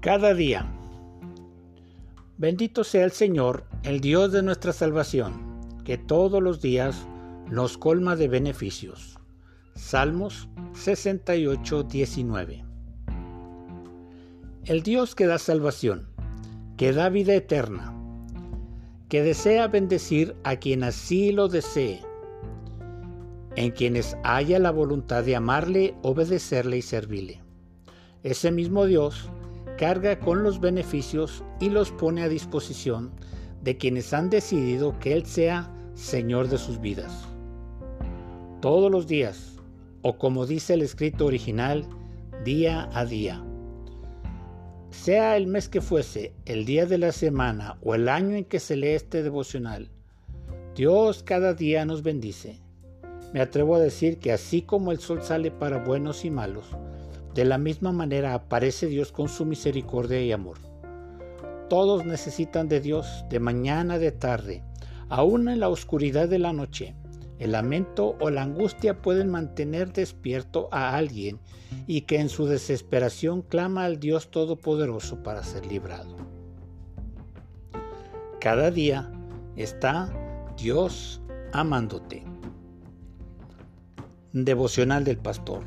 Cada día. Bendito sea el Señor, el Dios de nuestra salvación, que todos los días nos colma de beneficios. Salmos 68, 19. El Dios que da salvación, que da vida eterna, que desea bendecir a quien así lo desee, en quienes haya la voluntad de amarle, obedecerle y servirle. Ese mismo Dios carga con los beneficios y los pone a disposición de quienes han decidido que Él sea Señor de sus vidas. Todos los días, o como dice el escrito original, día a día. Sea el mes que fuese, el día de la semana o el año en que se lee este devocional, Dios cada día nos bendice. Me atrevo a decir que así como el sol sale para buenos y malos, de la misma manera aparece Dios con su misericordia y amor. Todos necesitan de Dios de mañana, de tarde, aún en la oscuridad de la noche. El lamento o la angustia pueden mantener despierto a alguien y que en su desesperación clama al Dios Todopoderoso para ser librado. Cada día está Dios amándote. Devocional del Pastor.